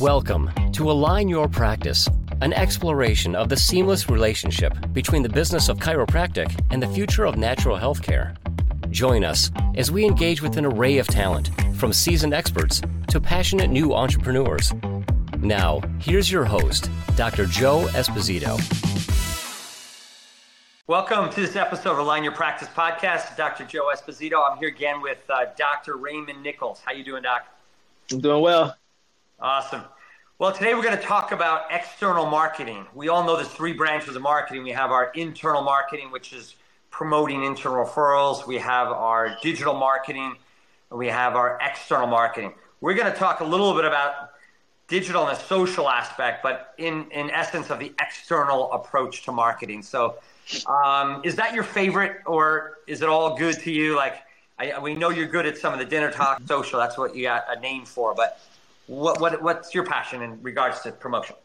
Welcome to Align Your Practice, an exploration of the seamless relationship between the business of chiropractic and the future of natural health care. Join us as we engage with an array of talent, from seasoned experts to passionate new entrepreneurs. Now, here's your host, Dr. Joe Esposito. Welcome to this episode of Align Your Practice podcast. Dr. Joe Esposito. I'm here again with uh, Dr. Raymond Nichols. How you doing, Doc? I'm doing well. Awesome. Well, today we're going to talk about external marketing. We all know there's three branches of marketing. We have our internal marketing, which is promoting internal referrals. We have our digital marketing, and we have our external marketing. We're going to talk a little bit about digital and the social aspect, but in, in essence of the external approach to marketing. So, um, is that your favorite, or is it all good to you? Like, I, we know you're good at some of the dinner talk social. That's what you got a name for, but what, what what's your passion in regards to promotion?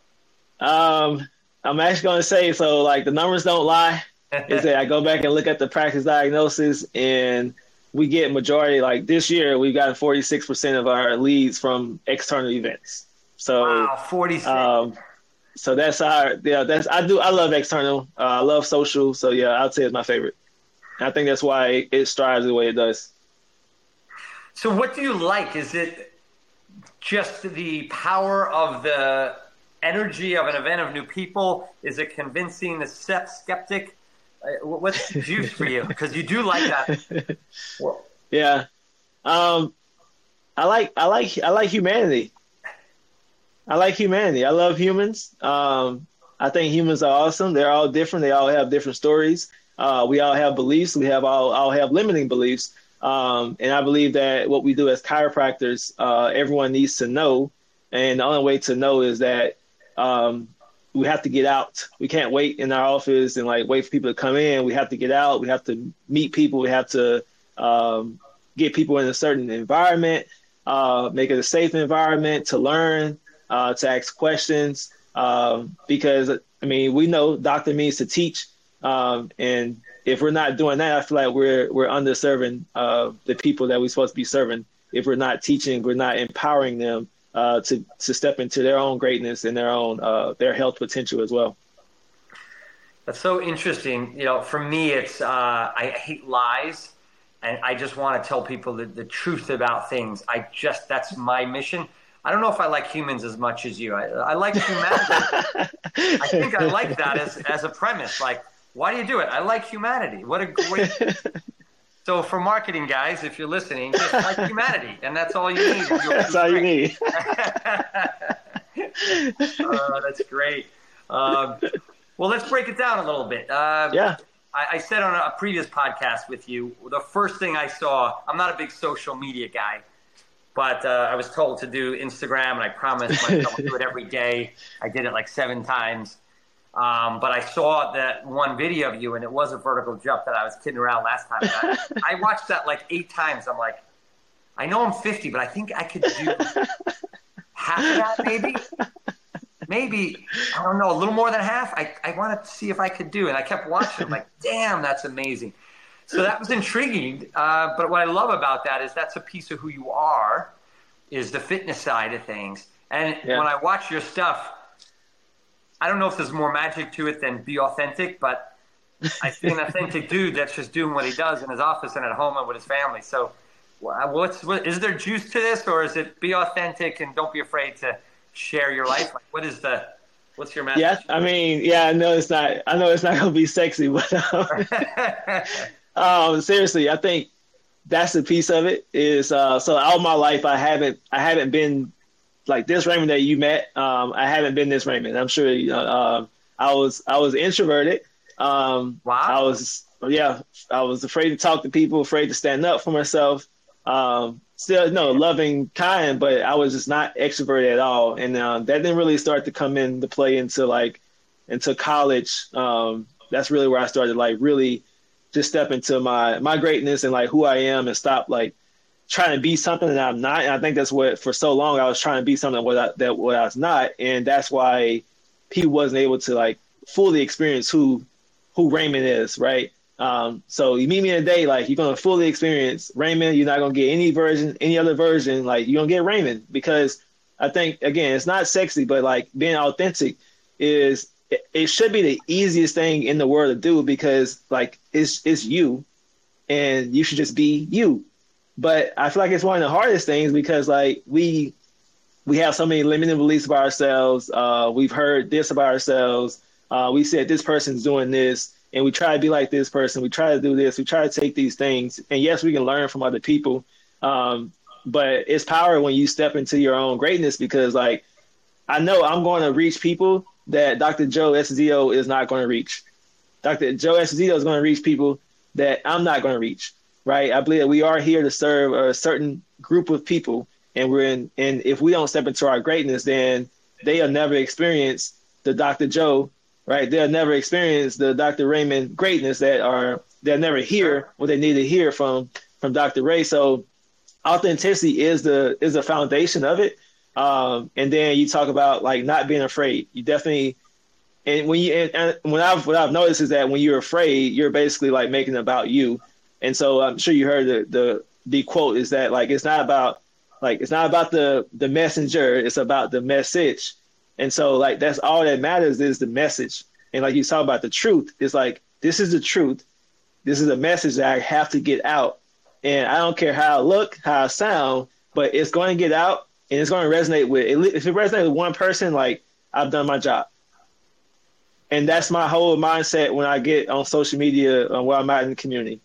Um, I'm actually going to say so. Like the numbers don't lie. is that I go back and look at the practice diagnosis, and we get majority. Like this year, we've gotten 46 percent of our leads from external events. So wow, 46. Um, so that's our yeah. That's I do. I love external. Uh, I love social. So yeah, I'd say it's my favorite. And I think that's why it strives the way it does. So what do you like? Is it just the power of the energy of an event of new people? Is it convincing the skeptic? Uh, what's the juice for you? Because you do like that. yeah, um, I like I like I like humanity. I like humanity. I love humans. Um, I think humans are awesome. They're all different. They all have different stories. Uh, we all have beliefs. We have all all have limiting beliefs. Um, and I believe that what we do as chiropractors, uh, everyone needs to know. And the only way to know is that um, we have to get out. We can't wait in our office and like wait for people to come in. We have to get out. We have to meet people. We have to um, get people in a certain environment, uh, make it a safe environment to learn, uh, to ask questions. Um, because I mean, we know doctor means to teach, um, and if we're not doing that, I feel like we're we're underserving uh, the people that we're supposed to be serving. If we're not teaching, we're not empowering them uh, to to step into their own greatness and their own uh, their health potential as well. That's so interesting. You know, for me, it's uh, I hate lies, and I just want to tell people the, the truth about things. I just that's my mission. I don't know if I like humans as much as you. I, I like humanity. I think I like that as as a premise. Like why do you do it? I like humanity. What a great. so for marketing guys, if you're listening, just like humanity, and that's all you need. That's all you need. uh, that's great. Um, well, let's break it down a little bit. Uh, yeah. I, I, said on a previous podcast with you, the first thing I saw, I'm not a big social media guy, but uh, I was told to do Instagram, and I promised myself to do it every day. I did it like seven times. Um, but I saw that one video of you, and it was a vertical jump that I was kidding around last time. I, I, watched that like eight times. I'm like, I know I'm 50, but I think I could do half of that, maybe. Maybe I don't know, a little more than half. I, I wanted to see if I could do, it. and I kept watching. I'm like, damn, that's amazing. So that was intriguing. Uh, but what I love about that is that's a piece of who you are, is the fitness side of things. And yeah. when I watch your stuff I don't know if there's more magic to it than be authentic, but I see an authentic dude that's just doing what he does in his office and at home and with his family. So, what's what, is there juice to this, or is it be authentic and don't be afraid to share your life? Like, what is the what's your message? Yeah, I mean, yeah, I know it's not. I know it's not gonna be sexy, but um, um, seriously, I think that's the piece of it. Is uh, so all my life I haven't I haven't been like this Raymond that you met, um, I haven't been this Raymond. I'm sure you know, uh, I was I was introverted. Um, wow. I was yeah, I was afraid to talk to people, afraid to stand up for myself. Um, still no loving kind, but I was just not extroverted at all, and uh, that didn't really start to come into play until like into college. Um, that's really where I started like really just step into my my greatness and like who I am and stop like trying to be something that I'm not. And I think that's what for so long I was trying to be something that I, that what I was not, and that's why he wasn't able to like fully experience who who Raymond is, right? Um, so you meet me in a day, like you're gonna fully experience Raymond. You're not gonna get any version, any other version. Like you're gonna get Raymond because I think again, it's not sexy, but like being authentic is it, it should be the easiest thing in the world to do because like it's it's you, and you should just be you. But I feel like it's one of the hardest things because like we we have so many limiting beliefs about ourselves. Uh, we've heard this about ourselves. Uh, we said this person's doing this, and we try to be like this person. We try to do this. We try to take these things, and yes, we can learn from other people. Um, but it's power when you step into your own greatness because, like, I know I'm going to reach people that Dr. Joe Esposito is not going to reach. Dr. Joe Esposito is going to reach people that I'm not going to reach. Right? I believe that we are here to serve a certain group of people, and we're in. And if we don't step into our greatness, then they'll never experience the Dr. Joe. Right? They'll never experience the Dr. Raymond greatness that are. They'll never hear what they need to hear from from Dr. Ray. So authenticity is the is the foundation of it. Um, and then you talk about like not being afraid. You definitely and when you and, and when I've what I've noticed is that when you're afraid, you're basically like making about you. And so I'm sure you heard the the the quote is that like it's not about like it's not about the the messenger, it's about the message. And so like that's all that matters is the message. And like you talk about the truth, it's like this is the truth. This is a message that I have to get out. And I don't care how I look, how I sound, but it's going to get out and it's going to resonate with. If it resonates with one person, like I've done my job. And that's my whole mindset when I get on social media uh, where I'm at in the community.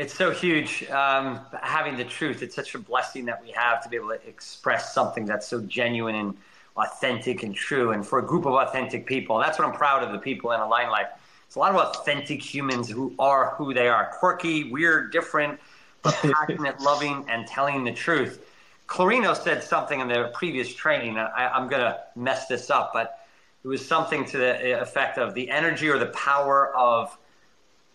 It's so huge um, having the truth. It's such a blessing that we have to be able to express something that's so genuine and authentic and true. And for a group of authentic people, that's what I'm proud of the people in Align Life. It's a lot of authentic humans who are who they are quirky, weird, different, but passionate, loving, and telling the truth. Clarino said something in the previous training. I, I'm going to mess this up, but it was something to the effect of the energy or the power of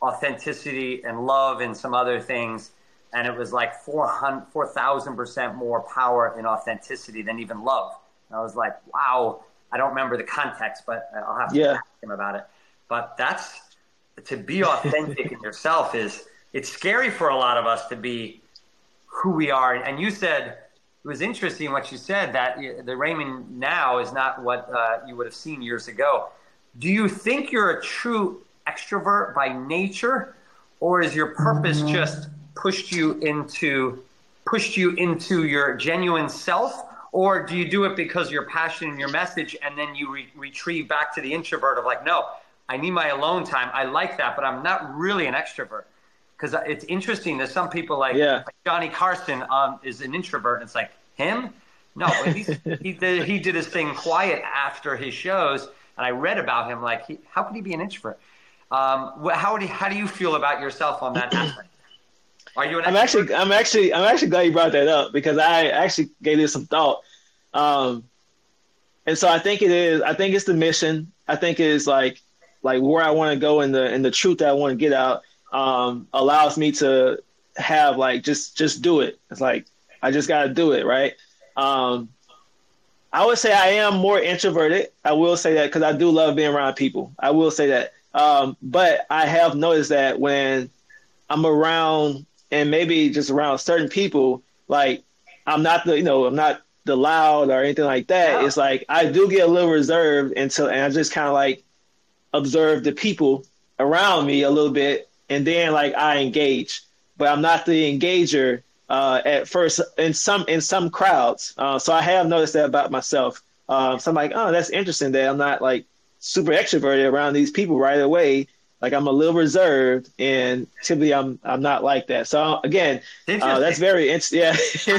authenticity and love and some other things. And it was like 4,000% more power in authenticity than even love. And I was like, wow, I don't remember the context, but I'll have to yeah. ask him about it. But that's to be authentic in yourself is it's scary for a lot of us to be who we are. And you said, it was interesting what you said that the Raymond now is not what uh, you would have seen years ago. Do you think you're a true extrovert by nature, or is your purpose mm-hmm. just pushed you into pushed you into your genuine self, or do you do it because you're passionate in your message and then you re- retrieve back to the introvert of like, no, I need my alone time. I like that, but I'm not really an extrovert because it's interesting. There's some people like, yeah. like Johnny Carson um, is an introvert, and it's like him. No, he did, he did his thing quiet after his shows, and I read about him. Like, he, how could he be an introvert? Um, how do you, how do you feel about yourself on that aspect? Are you an I'm actually I'm actually I'm actually glad you brought that up because I actually gave this some thought. Um, and so I think it is. I think it's the mission. I think it is like like where I want to go and the and the truth that I want to get out um, allows me to have like just just do it. It's like I just got to do it, right? Um, I would say I am more introverted. I will say that because I do love being around people. I will say that. Um, but I have noticed that when I'm around and maybe just around certain people, like I'm not the you know I'm not the loud or anything like that. It's like I do get a little reserved until and I just kind of like observe the people around me a little bit and then like I engage, but I'm not the engager uh, at first in some in some crowds. Uh, so I have noticed that about myself. Uh, so I'm like, oh, that's interesting that I'm not like super extroverted around these people right away like I'm a little reserved, and typically I'm I'm not like that. So again, uh, that's very interesting. Yeah,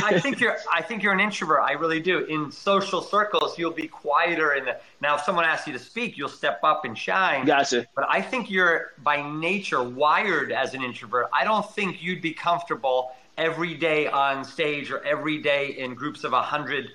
I think you're I think you're an introvert. I really do. In social circles, you'll be quieter. And now, if someone asks you to speak, you'll step up and shine. Gotcha. But I think you're by nature wired as an introvert. I don't think you'd be comfortable every day on stage or every day in groups of a hundred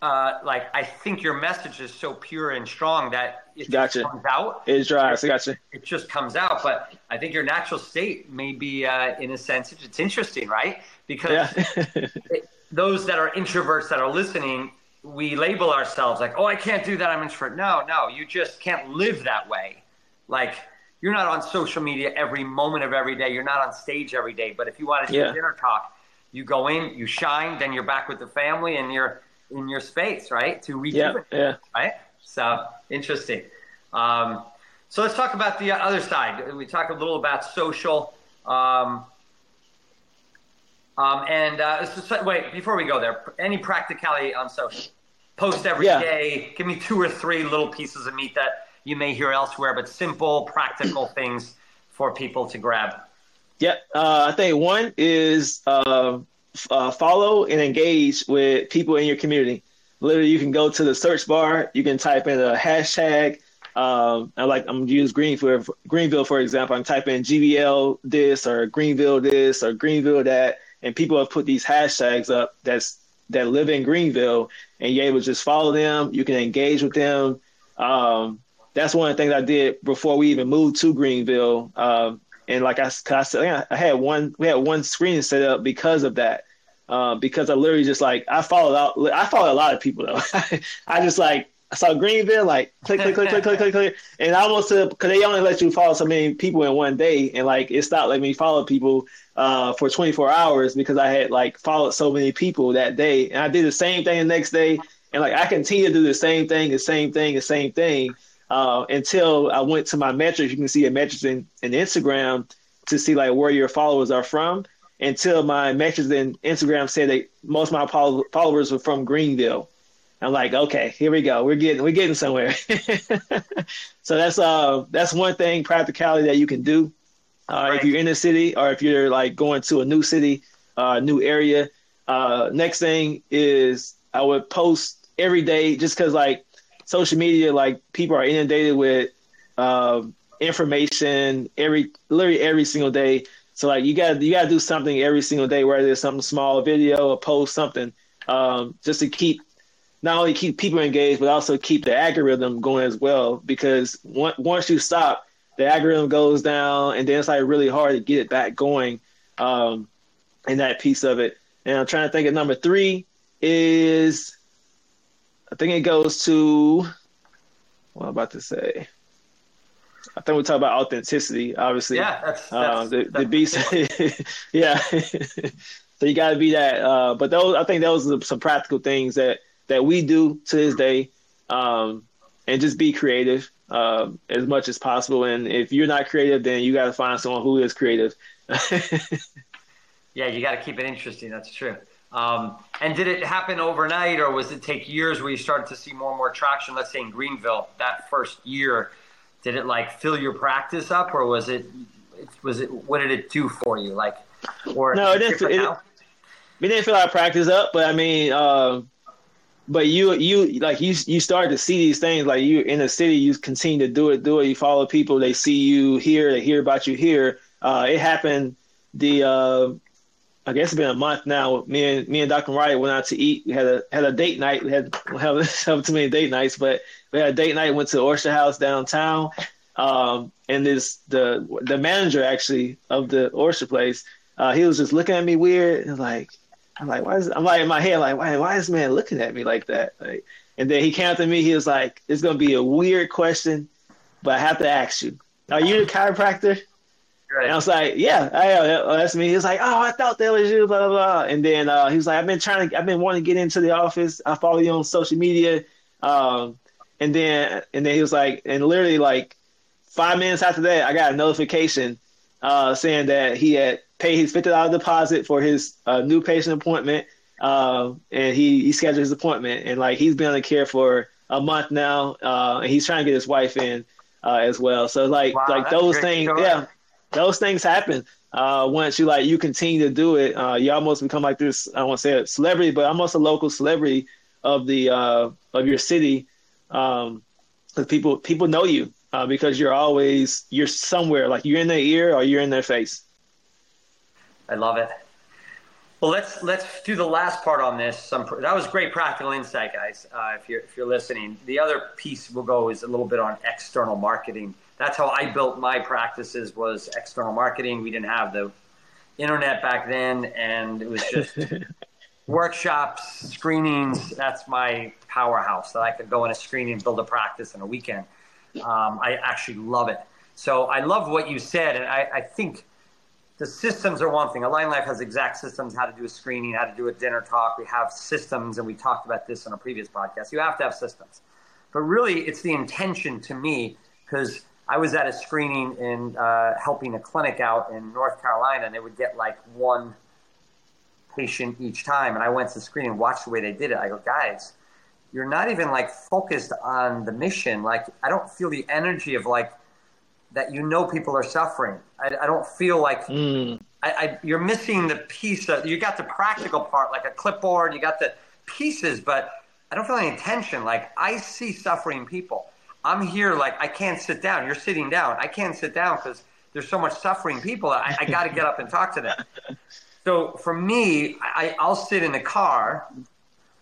uh, like I think your message is so pure and strong that it gotcha. comes out. It drives. I gotcha. It just comes out. But I think your natural state may be, uh, in a sense, it's interesting, right? Because yeah. it, those that are introverts that are listening, we label ourselves like, oh, I can't do that. I'm introvert. No, no, you just can't live that way. Like you're not on social media every moment of every day. You're not on stage every day. But if you want to do yeah. dinner talk, you go in, you shine, then you're back with the family, and you're in your space, right? To rejuvenate, yeah, yeah. right? So interesting. Um, so let's talk about the other side. We talk a little about social. Um, um, and uh, just, wait, before we go there, any practicality on social? Post every yeah. day. Give me two or three little pieces of meat that you may hear elsewhere, but simple, practical things for people to grab. Yeah, uh, I think one is uh, uh, follow and engage with people in your community. Literally, you can go to the search bar, you can type in a hashtag. Um, I like I'm gonna use Greenville, Greenville for example. I'm typing in GVL this or Greenville this or Greenville that, and people have put these hashtags up that's that live in Greenville, and you're able to just follow them. You can engage with them. Um, that's one of the things I did before we even moved to Greenville. Um, and like I, I said, I had one, we had one screen set up because of that. Uh, because I literally just like I followed out. I follow a lot of people though. I just like I saw Greenville, like click, click, click, click, click, click, click, and I almost because they only let you follow so many people in one day, and like it stopped letting me follow people uh, for 24 hours because I had like followed so many people that day, and I did the same thing the next day, and like I continue to do the same thing, the same thing, the same thing uh, until I went to my metrics. You can see a metrics in, in Instagram to see like where your followers are from until my metrics in Instagram said that most of my followers were from Greenville. I'm like, okay, here we go. We're getting we're getting somewhere. so that's uh that's one thing practicality that you can do uh, right. if you're in the city or if you're like going to a new city, uh, new area. Uh, next thing is I would post every day just because like social media, like people are inundated with uh, information every literally every single day. So like you got you got to do something every single day, whether it's something small, a video, a post, something, um, just to keep not only keep people engaged, but also keep the algorithm going as well. Because once you stop, the algorithm goes down, and then it's like really hard to get it back going. Um, in that piece of it, and I'm trying to think of number three is, I think it goes to, what I'm about to say. I think we talk about authenticity, obviously. Yeah, that's, um, that's, the, the beast. yeah. so you got to be that. Uh, but those, I think those are some practical things that that we do to this day, um, and just be creative uh, as much as possible. And if you're not creative, then you got to find someone who is creative. yeah, you got to keep it interesting. That's true. Um, and did it happen overnight, or was it take years where you started to see more and more traction? Let's say in Greenville, that first year did it like fill your practice up or was it was it what did it do for you like or no it didn't it, it, didn't fill our practice up but i mean uh, but you you like you you start to see these things like you in the city you continue to do it do it you follow people they see you here they hear about you here uh, it happened the uh, I guess it's been a month now. Me and me and Dr. Wright went out to eat. We had a had a date night. We had we have, have too many date nights, but we had a date night. Went to Oyster House downtown, um, and this the the manager actually of the oyster place. Uh, he was just looking at me weird and like I'm like why is I'm like in my head like why why is this man looking at me like that? Like, and then he came to me. He was like, "It's gonna be a weird question, but I have to ask you. Are you a chiropractor?" Right. And I was like, yeah, I, uh, that's me. He was like, oh, I thought that was you, blah, blah, blah. And then uh, he was like, I've been trying to, I've been wanting to get into the office. I follow you on social media. Um, and then, and then he was like, and literally like five minutes after that, I got a notification uh, saying that he had paid his $50 deposit for his uh, new patient appointment. Uh, and he, he scheduled his appointment. And like, he's been on the care for a month now. Uh, and he's trying to get his wife in as well. So like, wow, like those things, yeah those things happen. Uh, once you like you continue to do it, uh, you almost become like this. I won't say a celebrity, but almost a local celebrity of the uh, of your city. Um, people people know you uh, because you're always you're somewhere like you're in their ear or you're in their face. I love it. Well, let's let's do the last part on this. Some that was great practical insight, guys. Uh, if you're if you're listening, the other piece we'll go is a little bit on external marketing that's how I built my practices was external marketing. We didn't have the internet back then, and it was just workshops, screenings. That's my powerhouse that I could go in a screening and build a practice in a weekend. Um, I actually love it. So I love what you said, and I, I think the systems are one thing. Align Life has exact systems how to do a screening, how to do a dinner talk. We have systems, and we talked about this on a previous podcast. You have to have systems. But really, it's the intention to me because I was at a screening in uh, helping a clinic out in North Carolina, and they would get like one patient each time. And I went to the screening and watched the way they did it. I go, guys, you're not even like focused on the mission. Like, I don't feel the energy of like, that you know people are suffering. I, I don't feel like mm. I, I, you're missing the piece. Of, you got the practical part, like a clipboard. You got the pieces, but I don't feel any tension. Like I see suffering people. I'm here, like I can't sit down. You're sitting down. I can't sit down because there's so much suffering people. I, I got to get up and talk to them. So for me, I, I'll sit in the car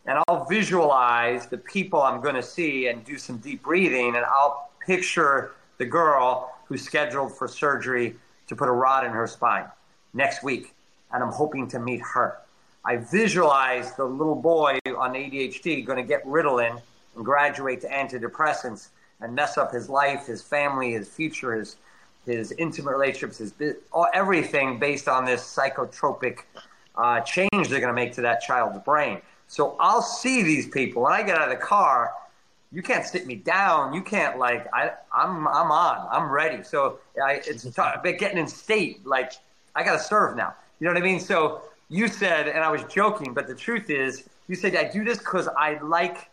and I'll visualize the people I'm going to see and do some deep breathing, and I'll picture the girl who's scheduled for surgery to put a rod in her spine next week, and I'm hoping to meet her. I visualize the little boy on ADHD going to get Ritalin and graduate to antidepressants and mess up his life, his family, his future, his his intimate relationships, his everything based on this psychotropic uh, change they're going to make to that child's brain. So I'll see these people when I get out of the car you can't sit me down. You can't like I I'm I'm on. I'm ready. So I, it's tough. But getting in state, like I got to serve now. You know what I mean? So you said, and I was joking, but the truth is, you said I do this because I like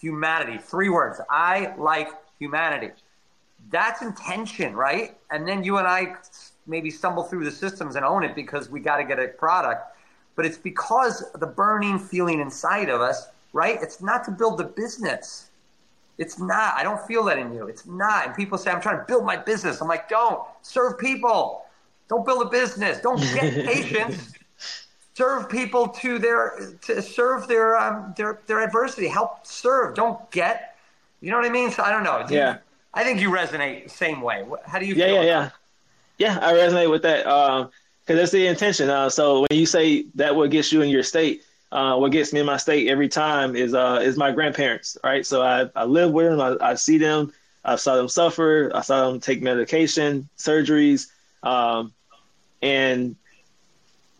humanity. Three words. I like humanity. That's intention, right? And then you and I maybe stumble through the systems and own it because we got to get a product. But it's because the burning feeling inside of us, right? It's not to build the business it's not. I don't feel that in you. It's not. And people say, I'm trying to build my business. I'm like, don't. Serve people. Don't build a business. Don't get patients. serve people to their to serve their um their their adversity. Help serve. Don't get. You know what I mean? So I don't know. Do yeah. You, I think you resonate same way. How do you? Yeah, yeah, yeah. Yeah, I resonate with that Um because um, that's the intention. Uh, so when you say that what gets you in your state, uh, what gets me in my state every time is uh, is my grandparents, right? So I, I live with them, I, I see them, I saw them suffer, I saw them take medication, surgeries, um, and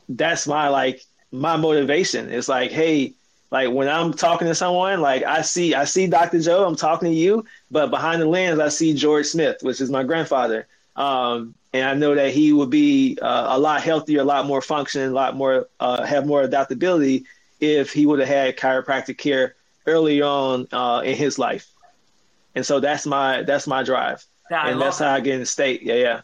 that's my like my motivation. It's like, hey, like when I'm talking to someone, like I see I see Dr. Joe, I'm talking to you, but behind the lens I see George Smith, which is my grandfather. Um, and I know that he would be uh, a lot healthier, a lot more functioning, a lot more uh, have more adaptability if he would have had chiropractic care early on uh, in his life. And so that's my that's my drive, yeah, and that's that. how I get in the state. Yeah, yeah.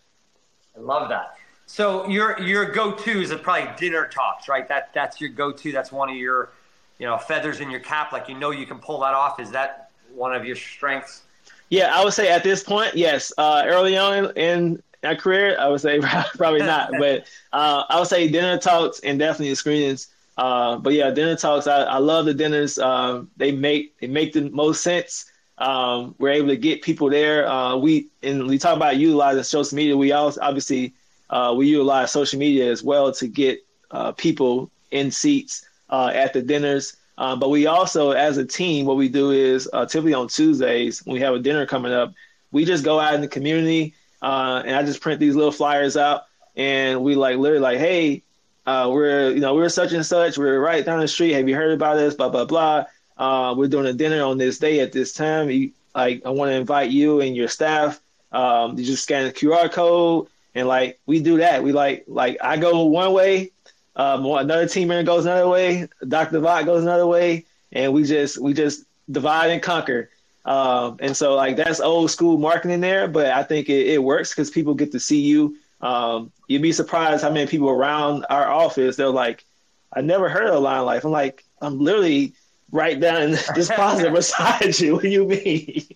I love that. So your your go tos are probably dinner talks, right? That that's your go to. That's one of your you know feathers in your cap. Like you know you can pull that off. Is that one of your strengths? Yeah, I would say at this point, yes. Uh, early on in my career, I would say probably not, but uh, I would say dinner talks and definitely the screenings uh, but yeah, dinner talks. I, I love the dinners. Um, they make they make the most sense. Um, we're able to get people there. Uh, we and we talk about utilizing social media. We also obviously uh, we utilize social media as well to get uh, people in seats uh, at the dinners. But we also, as a team, what we do is uh, typically on Tuesdays when we have a dinner coming up, we just go out in the community and I just print these little flyers out and we like literally like, hey, uh, we're you know we're such and such. We're right down the street. Have you heard about us? Blah blah blah. Uh, we're doing a dinner on this day at this time. You, like I want to invite you and your staff. Um, you just scan the QR code and like we do that. We like like I go one way, um, another team member goes another way, Dr. Vought goes another way, and we just we just divide and conquer. Um, and so like that's old school marketing there, but I think it, it works because people get to see you um, you'd be surprised how many people around our office they're like, "I never heard of Align Life." I'm like, I'm literally right down in this closet beside you. What do you mean?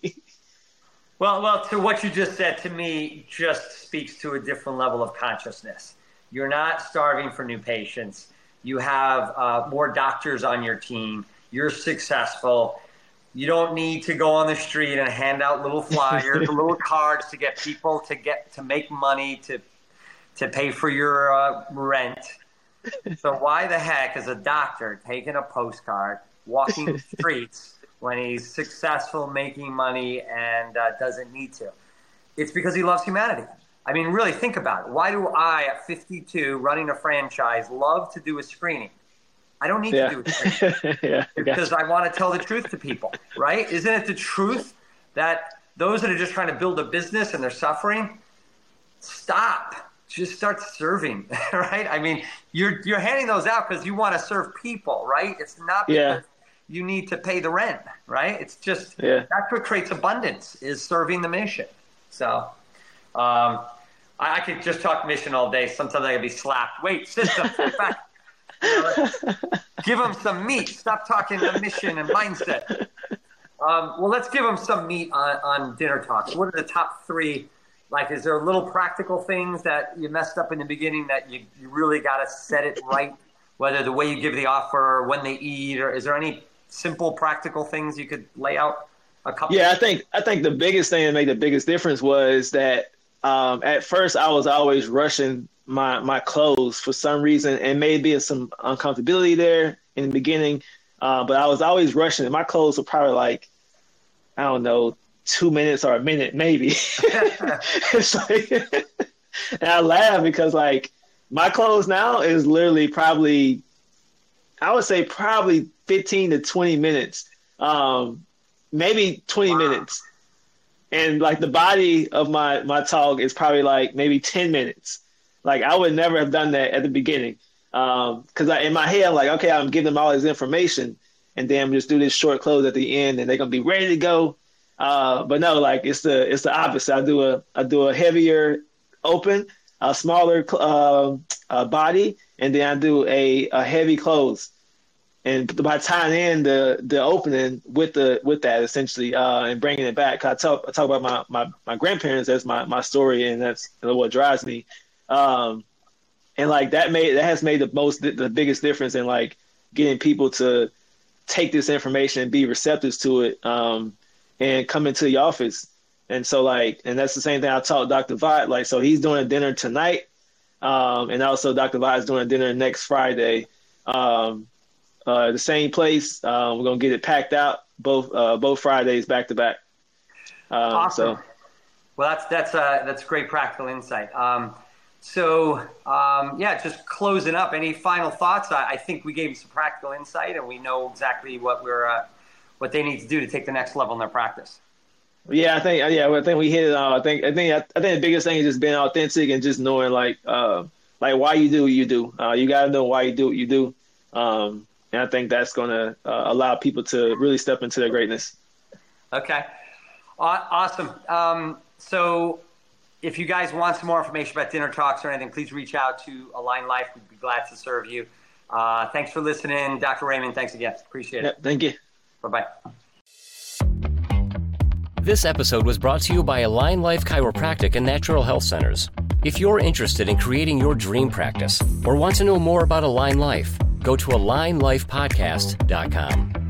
well, well, to what you just said to me, just speaks to a different level of consciousness. You're not starving for new patients. You have uh, more doctors on your team. You're successful. You don't need to go on the street and hand out little flyers, little cards to get people to get to make money to to pay for your uh, rent. So why the heck is a doctor taking a postcard, walking the streets when he's successful, making money, and uh, doesn't need to? It's because he loves humanity. I mean, really think about it. Why do I, at 52, running a franchise, love to do a screening? I don't need Yeah. to do a screening yeah. because I want to tell the truth to people, right? Isn't it the truth that those that are just trying to build a business and they're suffering, stop. Just start serving, right? I mean, you're you're handing those out because you want to serve people, right? It's not because Yeah. you need to pay the rent, right? It's just Yeah. that's what creates abundance is serving the mission. So, um, I, I could just talk mission all day. Sometimes I could be slapped. Wait, system. Give them some meat. Stop talking the mission and mindset. Um, well, let's give them some meat on, on dinner talks. What are the top three? Like, is there little practical things that you messed up in the beginning that you, you really got to set it right? Whether the way you give the offer, or when they eat, or is there any simple practical things you could lay out? A couple. Yeah, I think I think the biggest thing that made the biggest difference was that um, at first I was always rushing my my close for some reason, and maybe some uncomfortability there in the beginning, uh, but I was always rushing. and My close were probably like I don't know two minutes or a minute maybe. it's like, and I laugh because like my close now is literally probably I would say probably fifteen to twenty minutes. Um, maybe 20 Wow. minutes and like the body of my my talk is probably like maybe 10 minutes like i would never have done that at the beginning um because I, in my head i'm like okay i'm giving them all this information and then I'm just do this short close at the end and they're gonna be ready to go uh but no like it's the it's the opposite. I do a i do a heavier open a smaller um uh, body and then i do a, a heavy close. And by tying in the the opening with the with that essentially uh, and bringing it back, I talk I talk about my, my my grandparents as my my story, and that's what drives me. Um, and like that made that has made the most the biggest difference in like getting people to take this information and be receptive to it, um, and come into the office. And so like, and that's the same thing I taught Dr. Vought. Like, so he's doing a dinner tonight, um, and also Dr. Vought is doing a dinner next Friday. Um, uh, the same place. Um, we're gonna get it packed out both uh, both Fridays back to back. Um, Awesome. So Well, that's that's uh, that's great practical insight. Um, so um, yeah, just closing up. Any final thoughts? I, I think we gave some practical insight, and we know exactly what we're uh, what they need to do to take the next level in their practice. yeah, I think yeah, I think we hit it all. I think I think I think the biggest thing is just being authentic and just knowing like uh, like why you do what you do. Uh, you gotta know why you do what you do. Um, and I think that's gonna uh, allow people to really step into their greatness. Okay, awesome. Um, so, if you guys want some more information about dinner talks or anything, please reach out to Align Life. We'd be glad to serve you. Uh, thanks for listening, Dr. Raymond. Thanks again. Appreciate Yeah, it. thank you. Bye bye. This episode was brought to you by Align Life Chiropractic and Natural Health Centers. If you're interested in creating your dream practice or want to know more about Align Life, go to alignlifepodcast.com.